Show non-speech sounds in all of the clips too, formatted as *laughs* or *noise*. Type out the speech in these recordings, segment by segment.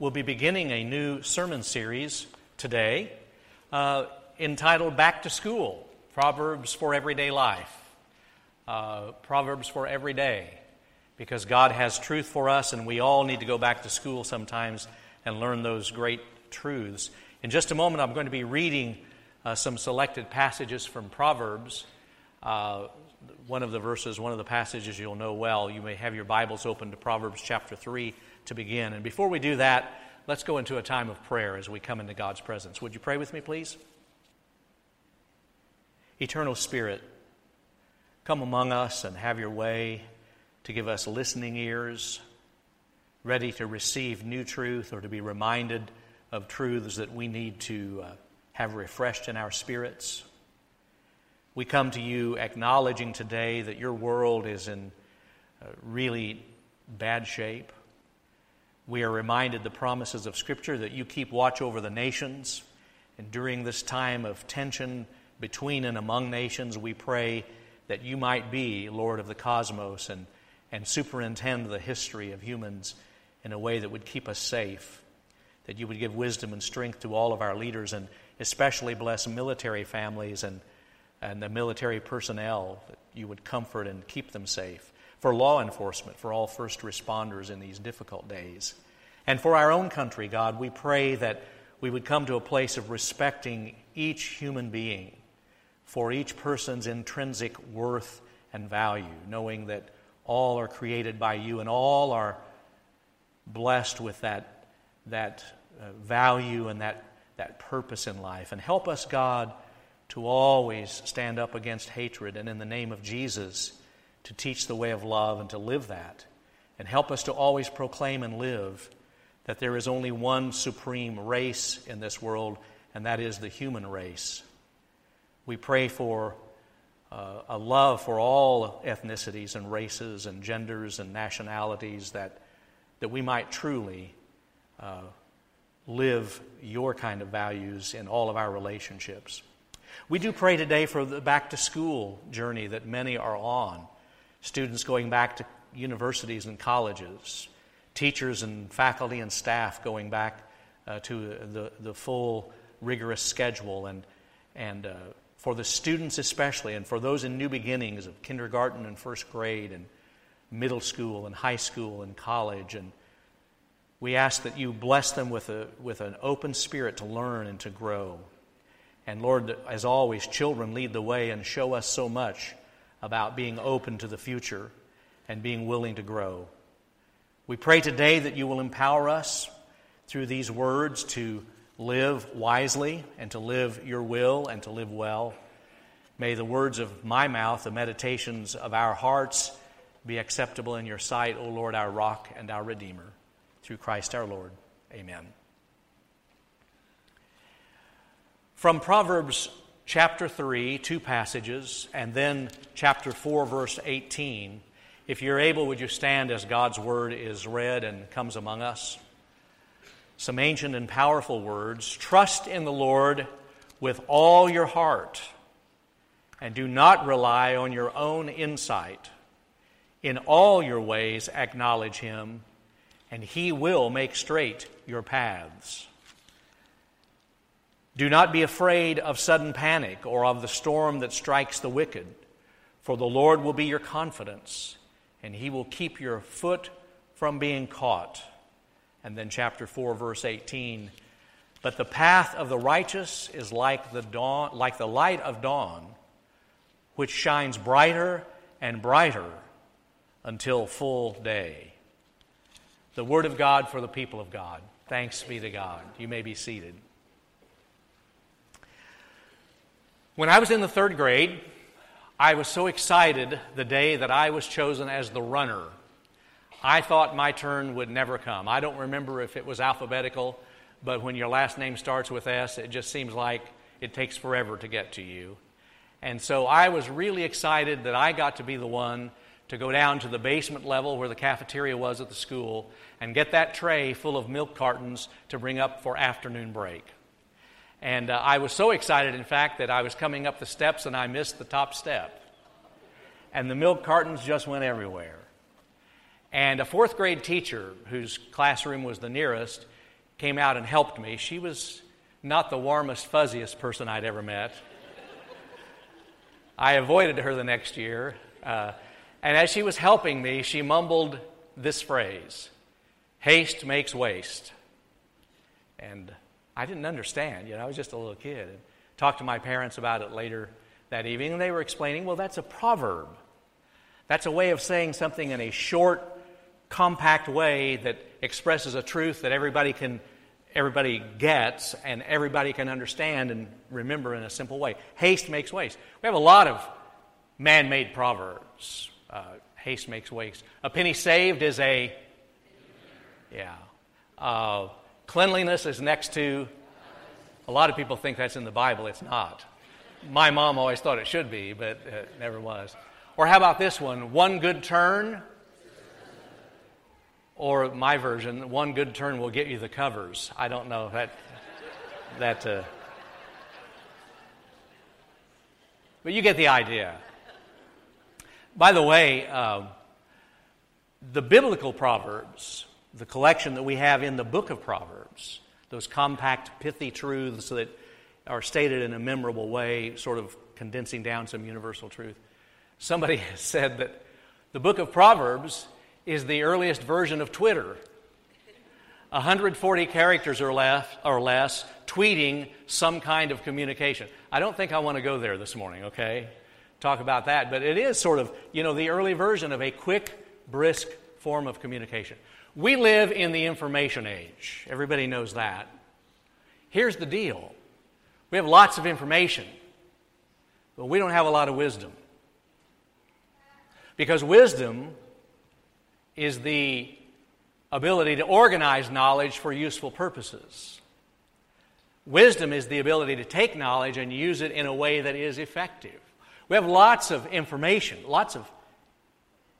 We'll be beginning a new sermon series today uh, entitled Back to School Proverbs for Everyday Life. Uh, Proverbs for Every Day. Because God has truth for us, and we all need to go back to school sometimes and learn those great truths. In just a moment, I'm going to be reading uh, some selected passages from Proverbs. Uh, one of the verses, one of the passages you'll know well. You may have your Bibles open to Proverbs chapter 3 to begin. And before we do that, let's go into a time of prayer as we come into God's presence. Would you pray with me, please? Eternal Spirit, come among us and have your way to give us listening ears, ready to receive new truth or to be reminded of truths that we need to uh, have refreshed in our spirits. We come to you acknowledging today that your world is in uh, really bad shape. We are reminded the promises of Scripture that you keep watch over the nations. And during this time of tension between and among nations, we pray that you might be Lord of the cosmos and, and superintend the history of humans in a way that would keep us safe. That you would give wisdom and strength to all of our leaders and especially bless military families and, and the military personnel, that you would comfort and keep them safe for law enforcement, for all first responders in these difficult days. And for our own country, God, we pray that we would come to a place of respecting each human being for each person's intrinsic worth and value, knowing that all are created by you and all are blessed with that, that uh, value and that, that purpose in life. And help us, God, to always stand up against hatred and in the name of Jesus to teach the way of love and to live that. And help us to always proclaim and live that there is only one supreme race in this world, and that is the human race. We pray for uh, a love for all ethnicities and races and genders and nationalities that, that we might truly uh, live your kind of values in all of our relationships. We do pray today for the back to school journey that many are on students going back to universities and colleges, teachers and faculty and staff going back uh, to the, the full rigorous schedule, and, and uh, for the students especially, and for those in new beginnings of kindergarten and first grade, and middle school and high school and college. And we ask that you bless them with, a, with an open spirit to learn and to grow. And Lord, as always, children lead the way and show us so much about being open to the future and being willing to grow. We pray today that you will empower us through these words to live wisely and to live your will and to live well. May the words of my mouth, the meditations of our hearts, be acceptable in your sight, O Lord, our rock and our Redeemer. Through Christ our Lord. Amen. From Proverbs chapter 3, two passages, and then chapter 4, verse 18. If you're able, would you stand as God's word is read and comes among us? Some ancient and powerful words. Trust in the Lord with all your heart, and do not rely on your own insight. In all your ways, acknowledge him, and he will make straight your paths. Do not be afraid of sudden panic or of the storm that strikes the wicked, for the Lord will be your confidence, and he will keep your foot from being caught. And then, chapter 4, verse 18. But the path of the righteous is like the, dawn, like the light of dawn, which shines brighter and brighter until full day. The word of God for the people of God. Thanks be to God. You may be seated. When I was in the third grade, I was so excited the day that I was chosen as the runner. I thought my turn would never come. I don't remember if it was alphabetical, but when your last name starts with S, it just seems like it takes forever to get to you. And so I was really excited that I got to be the one to go down to the basement level where the cafeteria was at the school and get that tray full of milk cartons to bring up for afternoon break. And uh, I was so excited, in fact, that I was coming up the steps and I missed the top step. And the milk cartons just went everywhere. And a fourth grade teacher, whose classroom was the nearest, came out and helped me. She was not the warmest, fuzziest person I'd ever met. I avoided her the next year. Uh, and as she was helping me, she mumbled this phrase haste makes waste. And I didn't understand. You know, I was just a little kid. And talked to my parents about it later that evening, and they were explaining, well, that's a proverb. That's a way of saying something in a short, compact way that expresses a truth that everybody can everybody gets and everybody can understand and remember in a simple way. Haste makes waste. We have a lot of man made proverbs. Uh, haste makes waste. A penny saved is a. Yeah. Uh, cleanliness is next to. A lot of people think that's in the Bible. It's not. My mom always thought it should be, but it never was. Or how about this one? One good turn or my version, one good turn will get you the covers. I don't know that that. Uh, but you get the idea. By the way, uh, the biblical proverbs, the collection that we have in the book of Proverbs, those compact, pithy truths that are stated in a memorable way, sort of condensing down some universal truth. Somebody *laughs* has said that the book of Proverbs is the earliest version of Twitter. 140 characters or less, or less tweeting some kind of communication. I don't think I want to go there this morning, okay? Talk about that, but it is sort of, you know, the early version of a quick, brisk form of communication. We live in the information age. Everybody knows that. Here's the deal we have lots of information, but we don't have a lot of wisdom. Because wisdom is the ability to organize knowledge for useful purposes. Wisdom is the ability to take knowledge and use it in a way that is effective. We have lots of information, lots of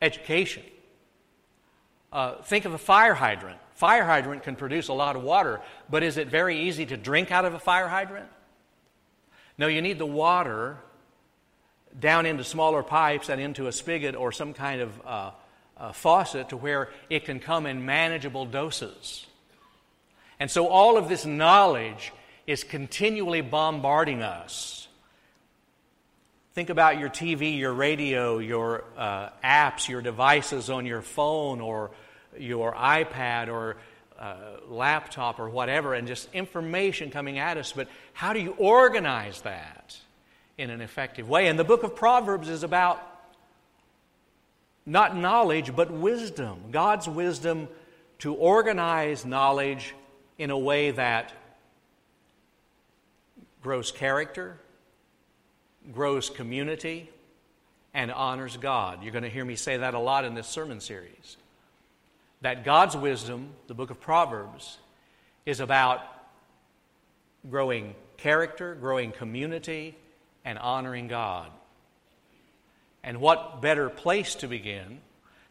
education. Uh, think of a fire hydrant. Fire hydrant can produce a lot of water, but is it very easy to drink out of a fire hydrant? No, you need the water down into smaller pipes and into a spigot or some kind of uh, faucet to where it can come in manageable doses. And so all of this knowledge is continually bombarding us. Think about your TV, your radio, your uh, apps, your devices on your phone or your iPad or uh, laptop or whatever, and just information coming at us. But how do you organize that in an effective way? And the book of Proverbs is about not knowledge, but wisdom. God's wisdom to organize knowledge in a way that grows character, grows community, and honors God. You're going to hear me say that a lot in this sermon series. That God's wisdom, the book of Proverbs, is about growing character, growing community, and honoring God. And what better place to begin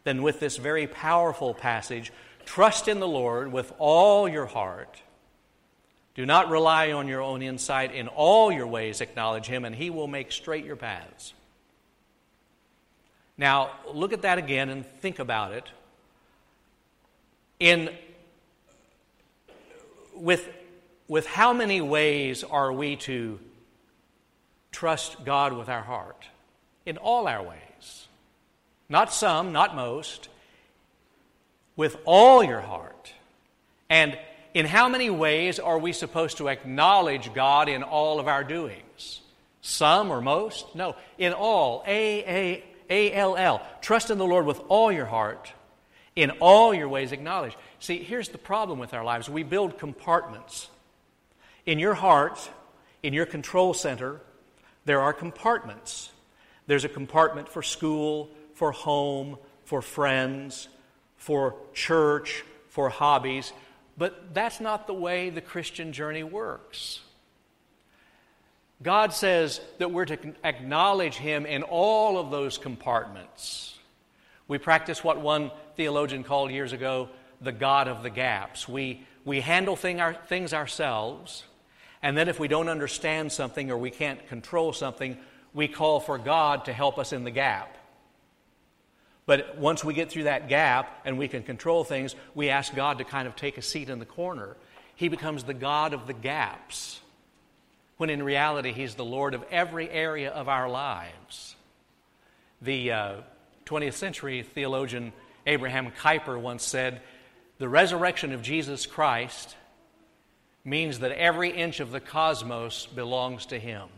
than with this very powerful passage Trust in the Lord with all your heart. Do not rely on your own insight. In all your ways, acknowledge Him, and He will make straight your paths. Now, look at that again and think about it. In, with, with how many ways are we to trust God with our heart? in all our ways. Not some, not most, with all your heart. And in how many ways are we supposed to acknowledge God in all of our doings? Some or most? No, in all. A A A L L. Trust in the Lord with all your heart. In all your ways, acknowledge. See, here's the problem with our lives we build compartments. In your heart, in your control center, there are compartments. There's a compartment for school, for home, for friends, for church, for hobbies, but that's not the way the Christian journey works. God says that we're to acknowledge Him in all of those compartments. We practice what one theologian called years ago the God of the gaps. We, we handle thing our, things ourselves, and then if we don't understand something or we can't control something, we call for God to help us in the gap. But once we get through that gap and we can control things, we ask God to kind of take a seat in the corner. he becomes the God of the gaps, when in reality, he's the Lord of every area of our lives. The uh, 20th century theologian Abraham Kuyper once said, The resurrection of Jesus Christ means that every inch of the cosmos belongs to him.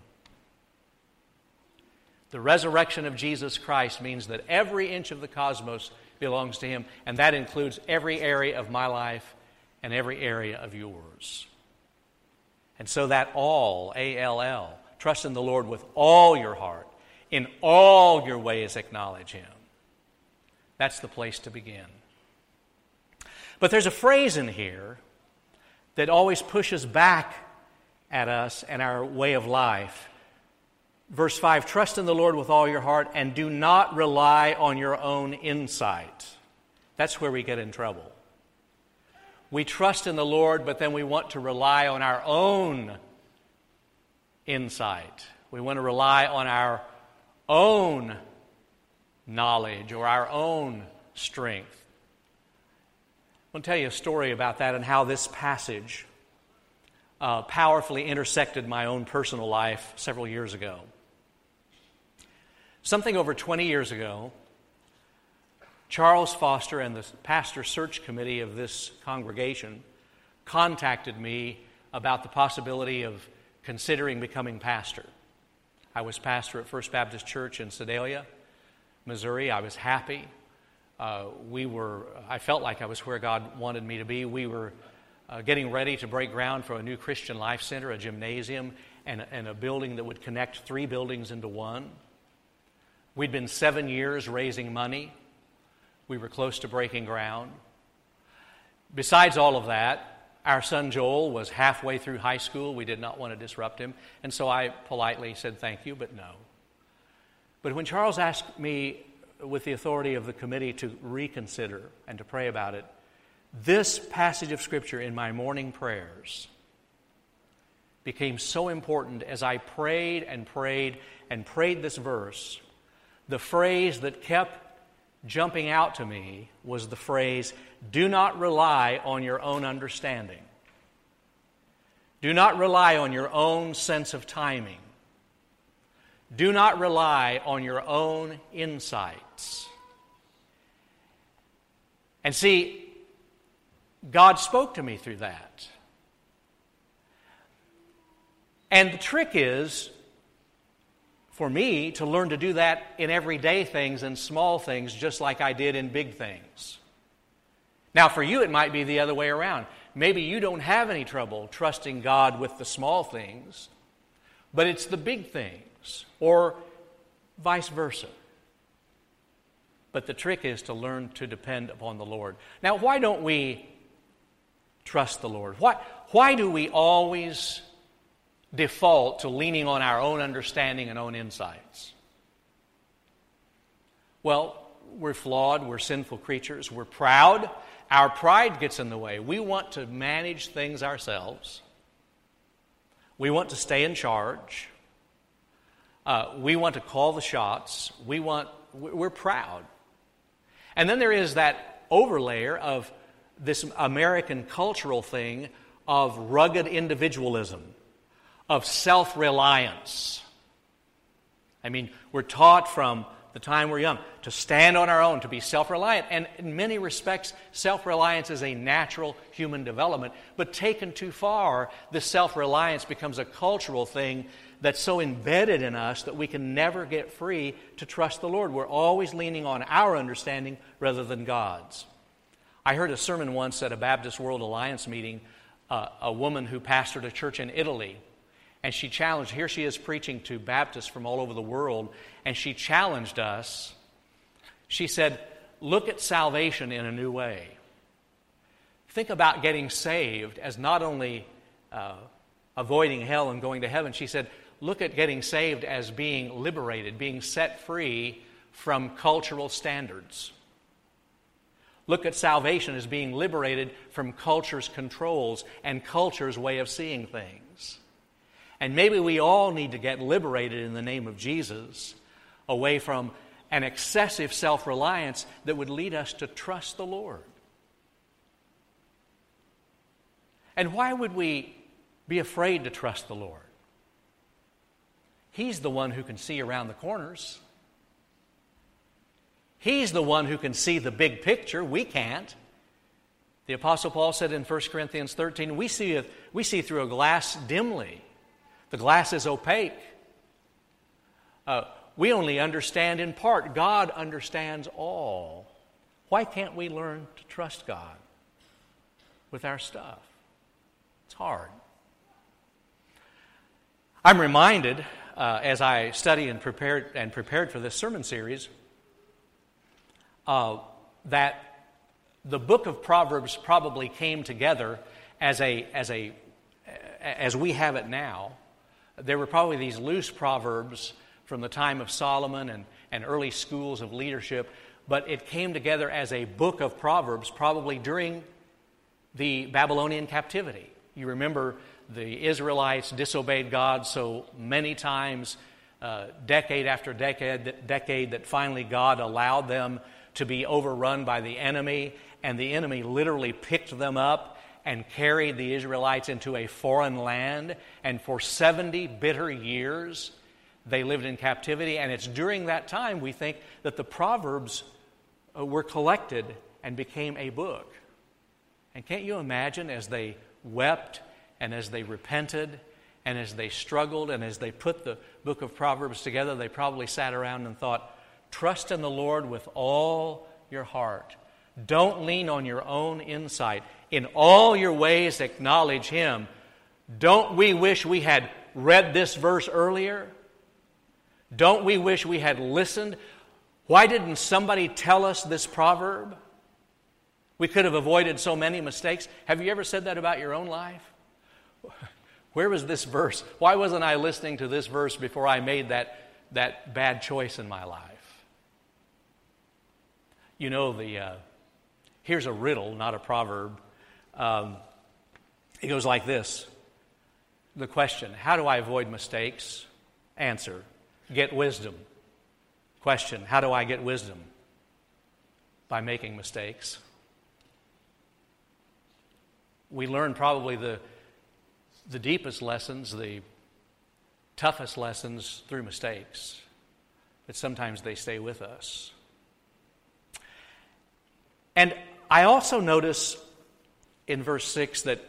The resurrection of Jesus Christ means that every inch of the cosmos belongs to Him, and that includes every area of my life and every area of yours. And so that all, A L L, trust in the Lord with all your heart, in all your ways acknowledge Him. That's the place to begin. But there's a phrase in here that always pushes back at us and our way of life. Verse 5 Trust in the Lord with all your heart and do not rely on your own insight. That's where we get in trouble. We trust in the Lord, but then we want to rely on our own insight. We want to rely on our own knowledge or our own strength. I want to tell you a story about that and how this passage uh, powerfully intersected my own personal life several years ago. Something over 20 years ago, Charles Foster and the pastor search committee of this congregation contacted me about the possibility of considering becoming pastor. I was pastor at First Baptist Church in Sedalia, Missouri. I was happy. Uh, we were, I felt like I was where God wanted me to be. We were uh, getting ready to break ground for a new Christian Life Center, a gymnasium, and, and a building that would connect three buildings into one. We'd been seven years raising money. We were close to breaking ground. Besides all of that, our son Joel was halfway through high school. We did not want to disrupt him. And so I politely said thank you, but no. But when Charles asked me, with the authority of the committee, to reconsider and to pray about it, this passage of Scripture in my morning prayers became so important as I prayed and prayed and prayed this verse the phrase that kept jumping out to me was the phrase, do not rely on your own understanding. Do not rely on your own sense of timing. Do not rely on your own insights. And see, God spoke to me through that. And the trick is for me to learn to do that in everyday things and small things, just like I did in big things. Now, for you, it might be the other way around. Maybe you don't have any trouble trusting God with the small things, but it's the big things, or vice versa. But the trick is to learn to depend upon the Lord. Now, why don't we trust the Lord? Why, why do we always default to leaning on our own understanding and own insights? Well, we're flawed, we're sinful creatures, we're proud. Our pride gets in the way. We want to manage things ourselves. We want to stay in charge. Uh, we want to call the shots. We want, we're proud. And then there is that overlayer of this American cultural thing of rugged individualism of self reliance. I mean, we're taught from the time we're young to stand on our own, to be self reliant. And in many respects, self reliance is a natural human development. But taken too far, the self reliance becomes a cultural thing that's so embedded in us that we can never get free to trust the Lord. We're always leaning on our understanding rather than God's. I heard a sermon once at a Baptist World Alliance meeting. Uh, a woman who pastored a church in Italy and she challenged, here she is preaching to Baptists from all over the world, and she challenged us. She said, Look at salvation in a new way. Think about getting saved as not only uh, avoiding hell and going to heaven. She said, Look at getting saved as being liberated, being set free from cultural standards. Look at salvation as being liberated from culture's controls and culture's way of seeing things. And maybe we all need to get liberated in the name of Jesus away from an excessive self reliance that would lead us to trust the Lord. And why would we be afraid to trust the Lord? He's the one who can see around the corners. He's the one who can see the big picture. We can't. The Apostle Paul said in 1 Corinthians 13, we see, we see through a glass dimly. The glass is opaque. Uh, we only understand in part. God understands all. Why can't we learn to trust God with our stuff? It's hard. I'm reminded uh, as I study and prepared and prepared for this sermon series uh, that the book of Proverbs probably came together as a as a as we have it now. There were probably these loose proverbs from the time of Solomon and, and early schools of leadership, but it came together as a book of Proverbs probably during the Babylonian captivity. You remember the Israelites disobeyed God so many times, uh, decade after decade, decade, that finally God allowed them to be overrun by the enemy, and the enemy literally picked them up and carried the Israelites into a foreign land. And for 70 bitter years, they lived in captivity. And it's during that time we think that the Proverbs uh, were collected and became a book. And can't you imagine as they wept and as they repented and as they struggled and as they put the book of Proverbs together, they probably sat around and thought, Trust in the Lord with all your heart. Don't lean on your own insight. In all your ways, acknowledge Him. Don't we wish we had read this verse earlier? Don't we wish we had listened? Why didn't somebody tell us this proverb? We could have avoided so many mistakes. Have you ever said that about your own life? *laughs* Where was this verse? Why wasn't I listening to this verse before I made that, that bad choice in my life? You know, the, uh, here's a riddle, not a proverb. Um, it goes like this The question How do I avoid mistakes? Answer Get wisdom. Question How do I get wisdom? By making mistakes. We learn probably the the deepest lessons, the toughest lessons through mistakes, but sometimes they stay with us. And I also notice in verse 6 that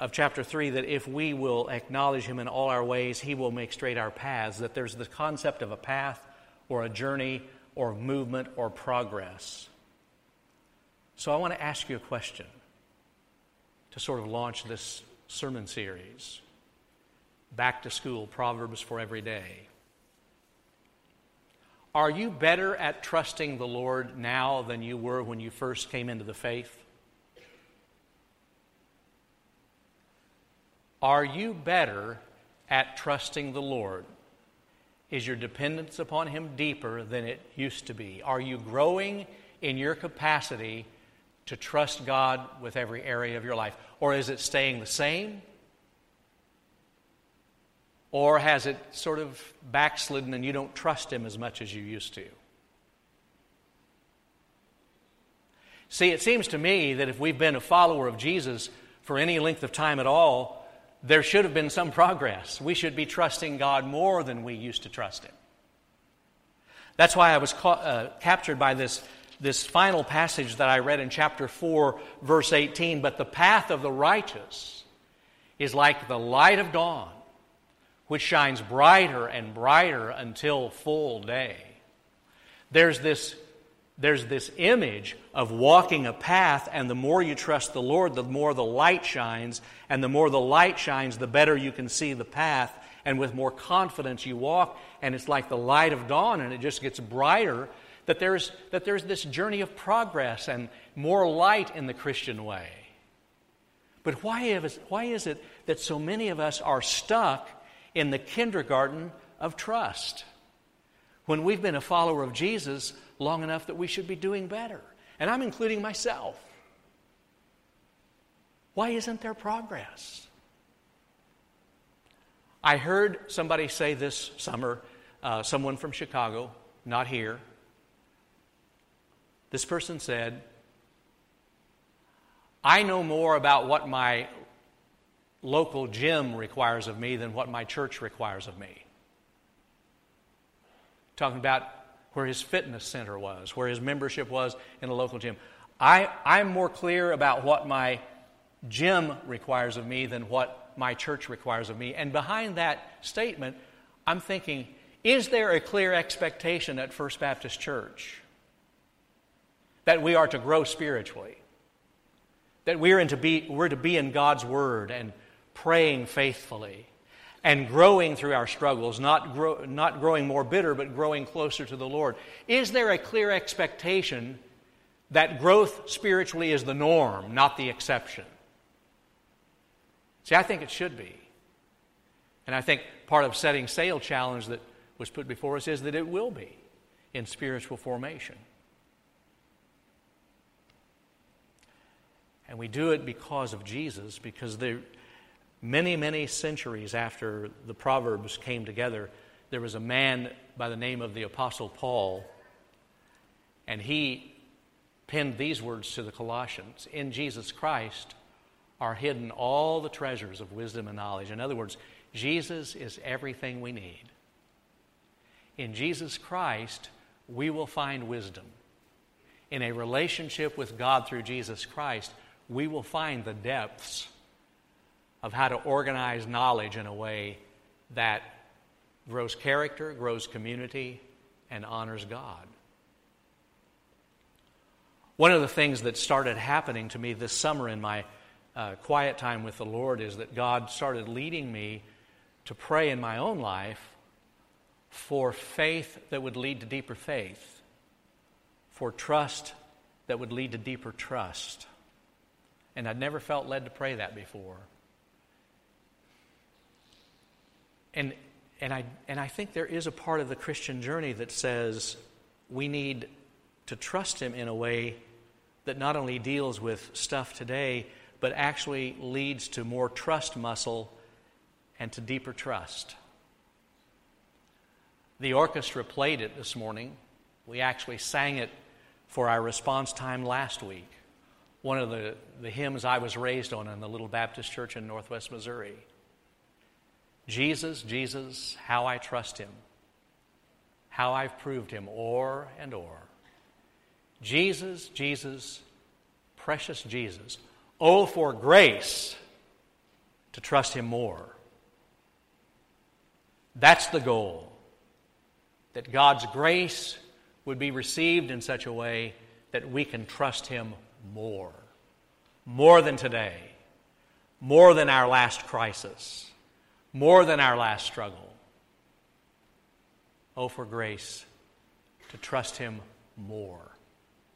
of chapter 3 that if we will acknowledge him in all our ways, he will make straight our paths, that there's the concept of a path or a journey or movement or progress. So I want to ask you a question to sort of launch this sermon series Back to School Proverbs for Every Day. Are you better at trusting the Lord now than you were when you first came into the faith? Are you better at trusting the Lord? Is your dependence upon Him deeper than it used to be? Are you growing in your capacity to trust God with every area of your life? Or is it staying the same? Or has it sort of backslidden and you don't trust Him as much as you used to? See, it seems to me that if we've been a follower of Jesus for any length of time at all, there should have been some progress. We should be trusting God more than we used to trust Him. That's why I was uh, captured by this this final passage that I read in chapter 4, verse 18. But the path of the righteous is like the light of dawn, which shines brighter and brighter until full day. There's this, there's this image of walking a path, and the more you trust the Lord, the more the light shines, and the more the light shines, the better you can see the path, and with more confidence you walk, and it's like the light of dawn, and it just gets brighter that there's, that there's this journey of progress and more light in the Christian way. But why is, why is it that so many of us are stuck in the kindergarten of trust when we've been a follower of Jesus long enough that we should be doing better? And I'm including myself. Why isn't there progress? I heard somebody say this summer, uh, someone from Chicago, not here, this person said, I know more about what my local gym requires of me than what my church requires of me. Talking about where his fitness center was, where his membership was in a local gym. I, I'm more clear about what my gym requires of me than what my church requires of me. And behind that statement, I'm thinking, is there a clear expectation at First Baptist Church that we are to grow spiritually? That we're, to be, we're to be in God's Word and praying faithfully and growing through our struggles, not, grow, not growing more bitter, but growing closer to the Lord? Is there a clear expectation that growth spiritually is the norm, not the exception? See, I think it should be. And I think part of setting sail challenge that was put before us is that it will be in spiritual formation. And we do it because of Jesus, because there, many, many centuries after the Proverbs came together, there was a man by the name of the Apostle Paul, and he penned these words to the Colossians In Jesus Christ are hidden all the treasures of wisdom and knowledge. In other words, Jesus is everything we need. In Jesus Christ, we will find wisdom. In a relationship with God through Jesus Christ, we will find the depths of how to organize knowledge in a way that grows character, grows community, and honors God. One of the things that started happening to me this summer in my uh, quiet time with the Lord is that God started leading me to pray in my own life for faith that would lead to deeper faith, for trust that would lead to deeper trust. And I'd never felt led to pray that before. And, and, I, and I think there is a part of the Christian journey that says we need to trust Him in a way that not only deals with stuff today, but actually leads to more trust muscle and to deeper trust. The orchestra played it this morning. We actually sang it for our response time last week. One of the, the hymns I was raised on in the little Baptist church in northwest Missouri. Jesus, Jesus, how I trust him, how I've proved him o'er and o'er. Jesus, Jesus, precious Jesus. Oh, for grace to trust him more. That's the goal. That God's grace would be received in such a way that we can trust Him more. More than today. More than our last crisis. More than our last struggle. Oh, for grace to trust Him more.